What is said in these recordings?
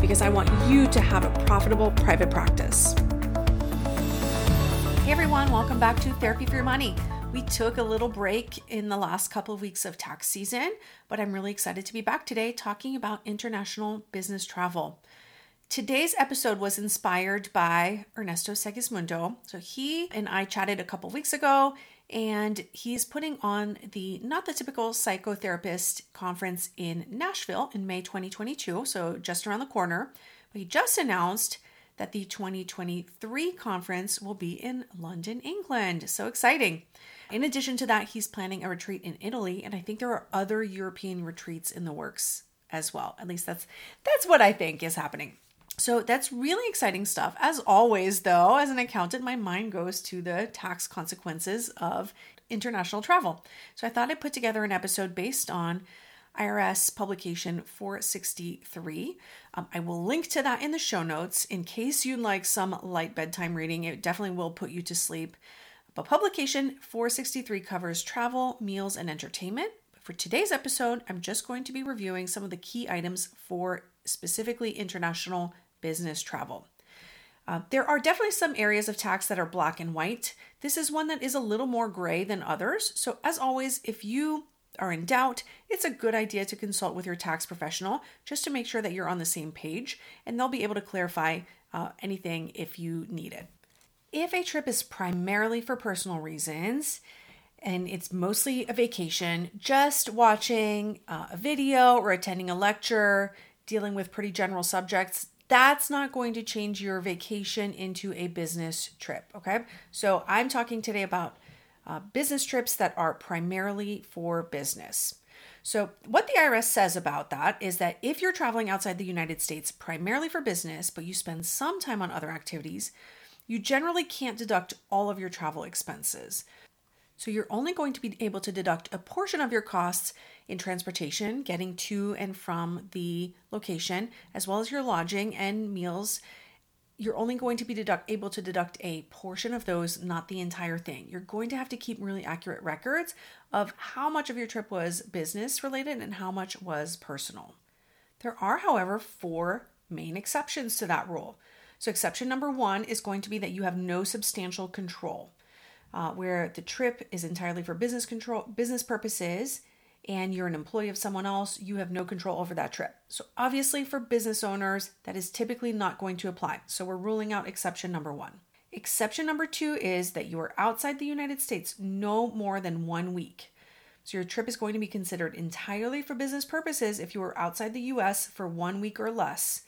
because I want you to have a profitable private practice. Hey everyone, welcome back to Therapy for Your Money. We took a little break in the last couple of weeks of tax season, but I'm really excited to be back today talking about international business travel. Today's episode was inspired by Ernesto Segismundo. So he and I chatted a couple weeks ago and he's putting on the Not the Typical Psychotherapist conference in Nashville in May 2022, so just around the corner. But he just announced that the 2023 conference will be in London, England. So exciting. In addition to that, he's planning a retreat in Italy, and I think there are other European retreats in the works as well. At least that's that's what I think is happening. So that's really exciting stuff. As always, though, as an accountant, my mind goes to the tax consequences of international travel. So I thought I'd put together an episode based on IRS publication 463. Um, I will link to that in the show notes in case you'd like some light bedtime reading. It definitely will put you to sleep. But publication 463 covers travel, meals, and entertainment. For today's episode, I'm just going to be reviewing some of the key items for specifically international business travel. Uh, there are definitely some areas of tax that are black and white. This is one that is a little more gray than others. So, as always, if you are in doubt, it's a good idea to consult with your tax professional just to make sure that you're on the same page and they'll be able to clarify uh, anything if you need it. If a trip is primarily for personal reasons, and it's mostly a vacation, just watching uh, a video or attending a lecture, dealing with pretty general subjects, that's not going to change your vacation into a business trip. Okay. So I'm talking today about uh, business trips that are primarily for business. So, what the IRS says about that is that if you're traveling outside the United States primarily for business, but you spend some time on other activities, you generally can't deduct all of your travel expenses. So, you're only going to be able to deduct a portion of your costs in transportation, getting to and from the location, as well as your lodging and meals, you're only going to be deduct, able to deduct a portion of those, not the entire thing. You're going to have to keep really accurate records of how much of your trip was business related and how much was personal. There are, however, four main exceptions to that rule. So, exception number one is going to be that you have no substantial control, uh, where the trip is entirely for business control, business purposes, and you're an employee of someone else, you have no control over that trip. So, obviously, for business owners, that is typically not going to apply. So, we're ruling out exception number one. Exception number two is that you are outside the United States no more than one week. So, your trip is going to be considered entirely for business purposes if you are outside the US for one week or less.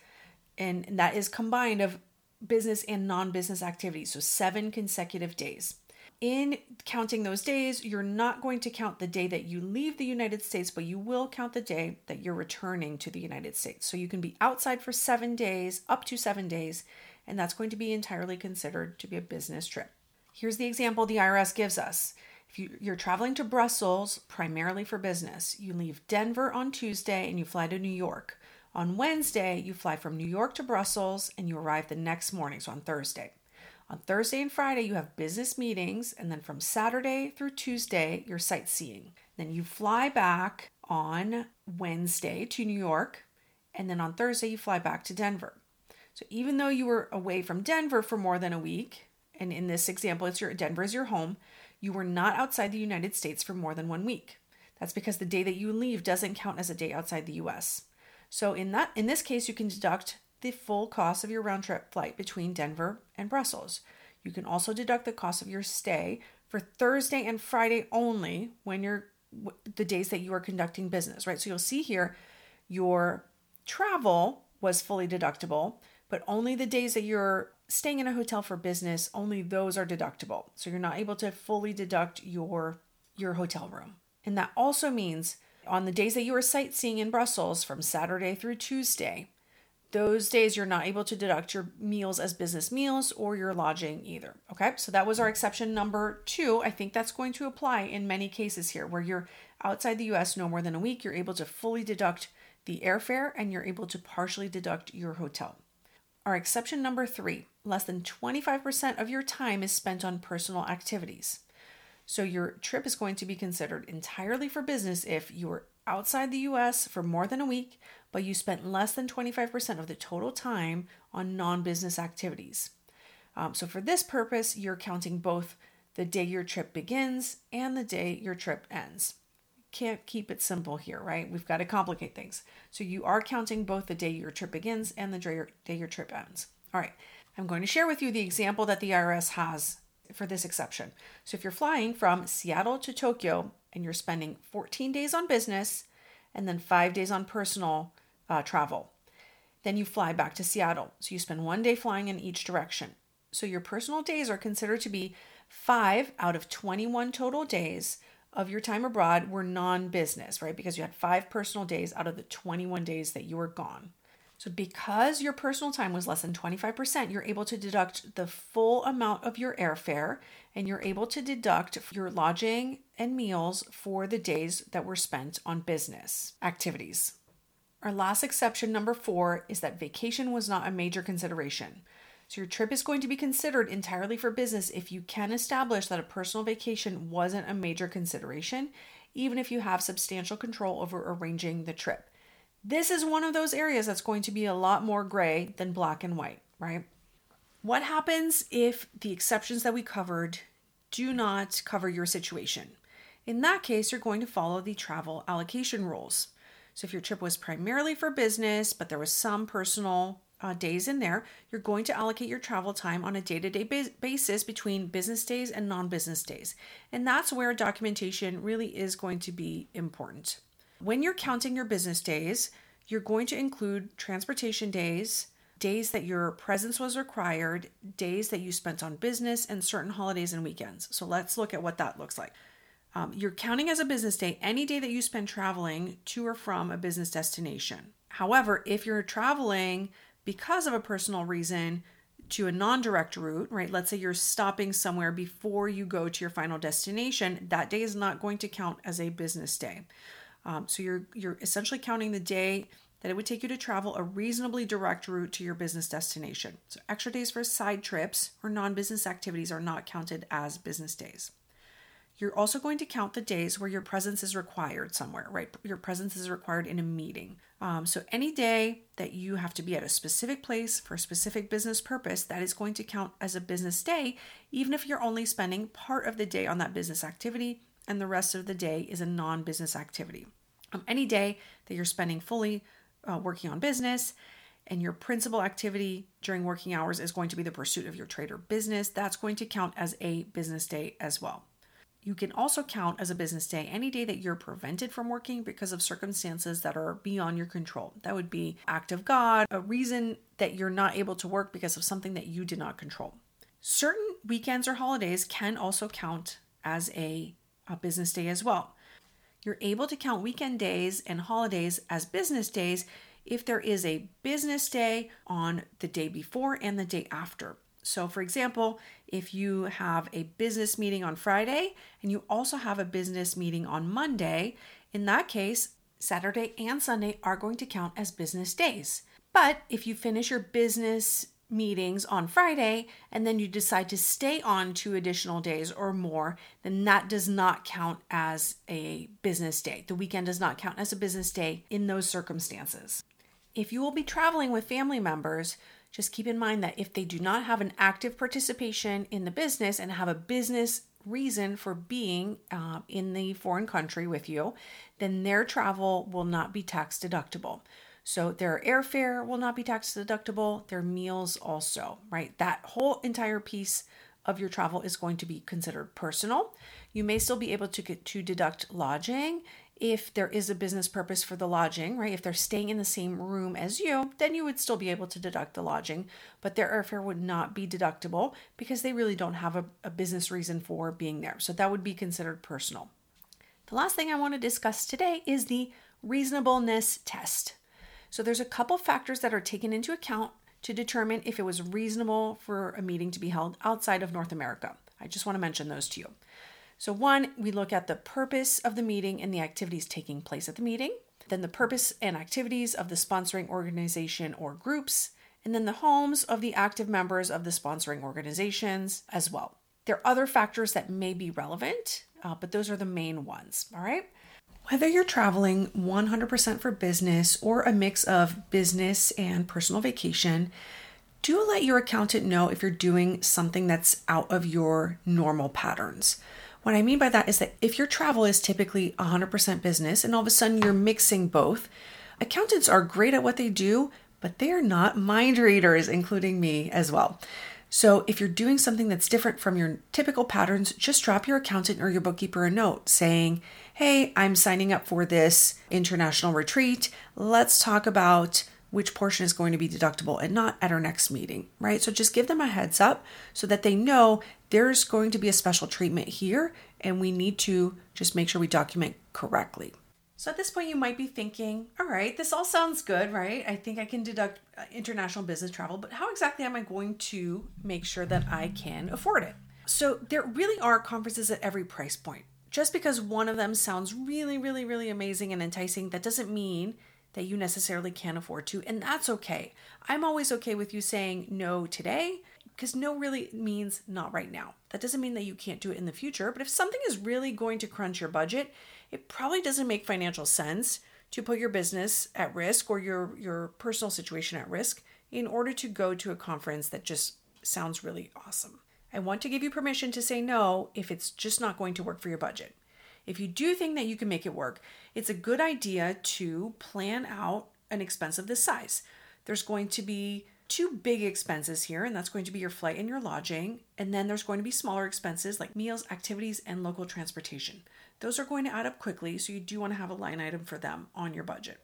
And, that is combined of business and non business activities. So, seven consecutive days in counting those days, you're not going to count the day that you leave the United States, but you will count the day that you're returning to the United States. So you can be outside for seven days, up to seven days, and that's going to be entirely considered to be a business trip. Here's the example the IRS gives us. If you, are traveling to Brussels primarily for business, you leave Denver on Tuesday and you fly to New York. On Wednesday, you fly from New York to Brussels and you arrive the next morning, so on Thursday. On Thursday and Friday, you have business meetings, and then from Saturday through Tuesday, you're sightseeing. Then you fly back on Wednesday to New York, and then on Thursday, you fly back to Denver. So even though you were away from Denver for more than a week, and in this example, it's your Denver is your home, you were not outside the United States for more than one week. That's because the day that you leave doesn't count as a day outside the US. So in that in this case, you can deduct the full cost of your round trip flight between Denver and Brussels. You can also deduct the cost of your stay for Thursday and Friday only when you're the days that you are conducting business, right? So you'll see here your travel was fully deductible, but only the days that you're staying in a hotel for business, only those are deductible. So you're not able to fully deduct your your hotel room. And that also means on the days that you are sightseeing in Brussels from Saturday through Tuesday, those days you're not able to deduct your meals as business meals or your lodging either. Okay, so that was our exception number two. I think that's going to apply in many cases here where you're outside the US no more than a week, you're able to fully deduct the airfare and you're able to partially deduct your hotel. Our exception number three less than 25% of your time is spent on personal activities. So your trip is going to be considered entirely for business if you are outside the US for more than a week, but you spent less than 25% of the total time on non business activities. Um, so, for this purpose, you're counting both the day your trip begins and the day your trip ends. Can't keep it simple here, right? We've got to complicate things. So, you are counting both the day your trip begins and the day your trip ends. All right, I'm going to share with you the example that the IRS has for this exception. So, if you're flying from Seattle to Tokyo and you're spending 14 days on business and then five days on personal uh, travel. Then you fly back to Seattle. So you spend one day flying in each direction. So your personal days are considered to be five out of 21 total days of your time abroad were non business, right? Because you had five personal days out of the 21 days that you were gone. So, because your personal time was less than 25%, you're able to deduct the full amount of your airfare and you're able to deduct your lodging and meals for the days that were spent on business activities. Our last exception, number four, is that vacation was not a major consideration. So, your trip is going to be considered entirely for business if you can establish that a personal vacation wasn't a major consideration, even if you have substantial control over arranging the trip. This is one of those areas that's going to be a lot more gray than black and white, right? What happens if the exceptions that we covered do not cover your situation? In that case, you're going to follow the travel allocation rules. So if your trip was primarily for business, but there was some personal uh, days in there, you're going to allocate your travel time on a day to day basis between business days and non business days. And that's where documentation really is going to be important. When you're counting your business days, you're going to include transportation days, days that your presence was required, days that you spent on business, and certain holidays and weekends. So let's look at what that looks like. Um, you're counting as a business day any day that you spend traveling to or from a business destination. However, if you're traveling because of a personal reason to a non direct route, right? Let's say you're stopping somewhere before you go to your final destination, that day is not going to count as a business day. Um, so you're you're essentially counting the day that it would take you to travel a reasonably direct route to your business destination. So extra days for side trips or non-business activities are not counted as business days. You're also going to count the days where your presence is required somewhere, right? Your presence is required in a meeting. Um, so, any day that you have to be at a specific place for a specific business purpose, that is going to count as a business day, even if you're only spending part of the day on that business activity and the rest of the day is a non business activity. Um, any day that you're spending fully uh, working on business and your principal activity during working hours is going to be the pursuit of your trade or business, that's going to count as a business day as well. You can also count as a business day any day that you're prevented from working because of circumstances that are beyond your control. That would be act of God, a reason that you're not able to work because of something that you did not control. Certain weekends or holidays can also count as a, a business day as well. You're able to count weekend days and holidays as business days if there is a business day on the day before and the day after. So, for example, if you have a business meeting on Friday and you also have a business meeting on Monday, in that case, Saturday and Sunday are going to count as business days. But if you finish your business meetings on Friday and then you decide to stay on two additional days or more, then that does not count as a business day. The weekend does not count as a business day in those circumstances. If you will be traveling with family members, just keep in mind that if they do not have an active participation in the business and have a business reason for being uh, in the foreign country with you, then their travel will not be tax deductible. So their airfare will not be tax deductible, their meals also, right? That whole entire piece of your travel is going to be considered personal. You may still be able to get to deduct lodging if there is a business purpose for the lodging, right? If they're staying in the same room as you, then you would still be able to deduct the lodging, but their airfare would not be deductible because they really don't have a, a business reason for being there. So that would be considered personal. The last thing I want to discuss today is the reasonableness test. So there's a couple factors that are taken into account to determine if it was reasonable for a meeting to be held outside of North America. I just want to mention those to you. So, one, we look at the purpose of the meeting and the activities taking place at the meeting, then the purpose and activities of the sponsoring organization or groups, and then the homes of the active members of the sponsoring organizations as well. There are other factors that may be relevant, uh, but those are the main ones. All right. Whether you're traveling 100% for business or a mix of business and personal vacation, do let your accountant know if you're doing something that's out of your normal patterns. What I mean by that is that if your travel is typically 100% business and all of a sudden you're mixing both, accountants are great at what they do, but they are not mind readers, including me as well. So if you're doing something that's different from your typical patterns, just drop your accountant or your bookkeeper a note saying, Hey, I'm signing up for this international retreat. Let's talk about which portion is going to be deductible and not at our next meeting, right? So just give them a heads up so that they know there's going to be a special treatment here and we need to just make sure we document correctly. So at this point, you might be thinking, all right, this all sounds good, right? I think I can deduct uh, international business travel, but how exactly am I going to make sure that I can afford it? So there really are conferences at every price point. Just because one of them sounds really, really, really amazing and enticing, that doesn't mean that you necessarily can't afford to, and that's okay. I'm always okay with you saying no today because no really means not right now. That doesn't mean that you can't do it in the future, but if something is really going to crunch your budget, it probably doesn't make financial sense to put your business at risk or your your personal situation at risk in order to go to a conference that just sounds really awesome. I want to give you permission to say no if it's just not going to work for your budget. If you do think that you can make it work, it's a good idea to plan out an expense of this size. There's going to be two big expenses here, and that's going to be your flight and your lodging. And then there's going to be smaller expenses like meals, activities, and local transportation. Those are going to add up quickly, so you do want to have a line item for them on your budget.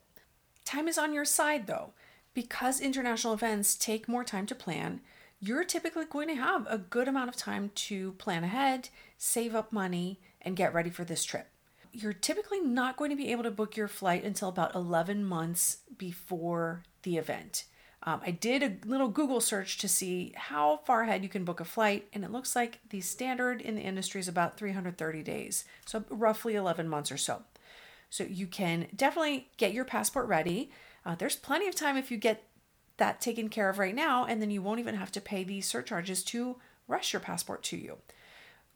Time is on your side though. Because international events take more time to plan, you're typically going to have a good amount of time to plan ahead, save up money, and get ready for this trip. You're typically not going to be able to book your flight until about 11 months before the event. Um, I did a little Google search to see how far ahead you can book a flight, and it looks like the standard in the industry is about 330 days, so roughly 11 months or so. So you can definitely get your passport ready. Uh, there's plenty of time if you get that taken care of right now, and then you won't even have to pay these surcharges to rush your passport to you.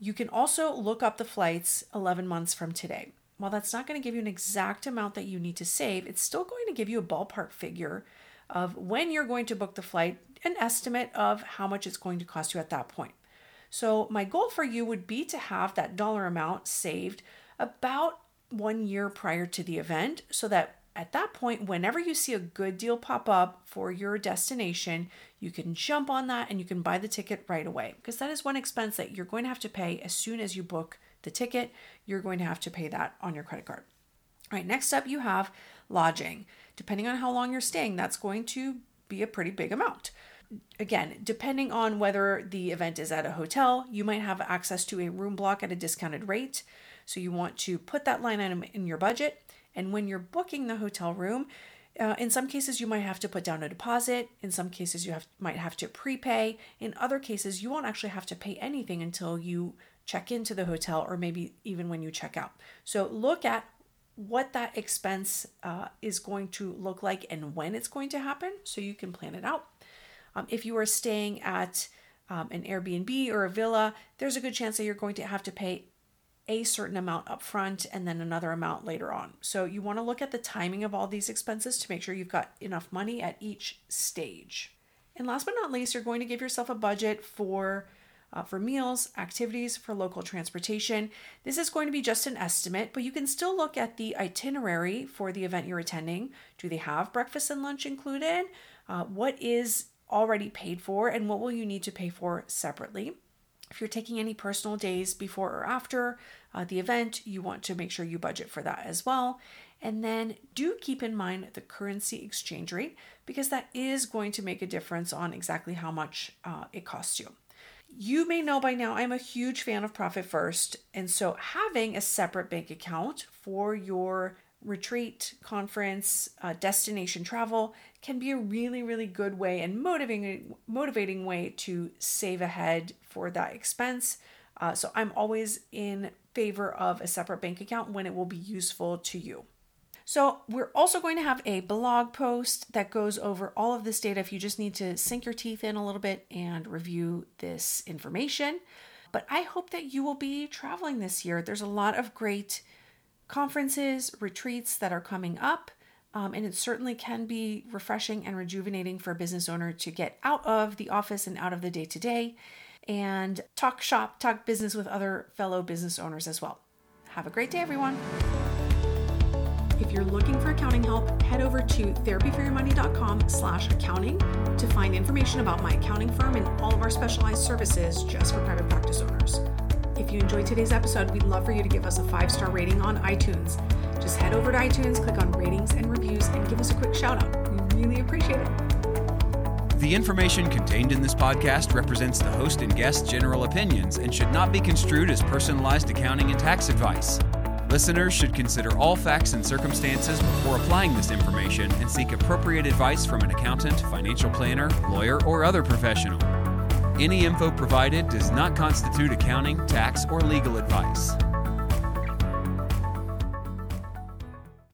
You can also look up the flights 11 months from today. While that's not going to give you an exact amount that you need to save, it's still going to give you a ballpark figure of when you're going to book the flight, an estimate of how much it's going to cost you at that point. So, my goal for you would be to have that dollar amount saved about one year prior to the event so that at that point, whenever you see a good deal pop up for your destination, you can jump on that and you can buy the ticket right away because that is one expense that you're going to have to pay as soon as you book the ticket. You're going to have to pay that on your credit card. All right, next up, you have lodging. Depending on how long you're staying, that's going to be a pretty big amount. Again, depending on whether the event is at a hotel, you might have access to a room block at a discounted rate. So you want to put that line item in your budget. And when you're booking the hotel room, uh, in some cases, you might have to put down a deposit. In some cases, you have, might have to prepay. In other cases, you won't actually have to pay anything until you check into the hotel or maybe even when you check out. So look at what that expense uh, is going to look like and when it's going to happen so you can plan it out. Um, if you are staying at um, an Airbnb or a villa, there's a good chance that you're going to have to pay a certain amount up front and then another amount later on. So you want to look at the timing of all these expenses to make sure you've got enough money at each stage. And last but not least, you're going to give yourself a budget for uh, for meals, activities, for local transportation. This is going to be just an estimate, but you can still look at the itinerary for the event you're attending. Do they have breakfast and lunch included? Uh, what is already paid for, and what will you need to pay for separately? If you're taking any personal days before or after uh, the event, you want to make sure you budget for that as well. And then do keep in mind the currency exchange rate because that is going to make a difference on exactly how much uh, it costs you. You may know by now I'm a huge fan of Profit First, and so having a separate bank account for your retreat, conference, uh, destination travel can be a really, really good way and motivating, motivating way to save ahead for that expense. Uh, so I'm always in favor of a separate bank account when it will be useful to you. So, we're also going to have a blog post that goes over all of this data if you just need to sink your teeth in a little bit and review this information. But I hope that you will be traveling this year. There's a lot of great conferences, retreats that are coming up. Um, and it certainly can be refreshing and rejuvenating for a business owner to get out of the office and out of the day to day and talk shop, talk business with other fellow business owners as well. Have a great day, everyone. If you're looking for accounting help, head over to therapyforyourmoney.com slash accounting to find information about my accounting firm and all of our specialized services just for private practice owners. If you enjoyed today's episode, we'd love for you to give us a five star rating on iTunes. Just head over to iTunes, click on ratings and reviews, and give us a quick shout out. We really appreciate it. The information contained in this podcast represents the host and guest's general opinions and should not be construed as personalized accounting and tax advice. Listeners should consider all facts and circumstances before applying this information and seek appropriate advice from an accountant, financial planner, lawyer, or other professional. Any info provided does not constitute accounting, tax, or legal advice.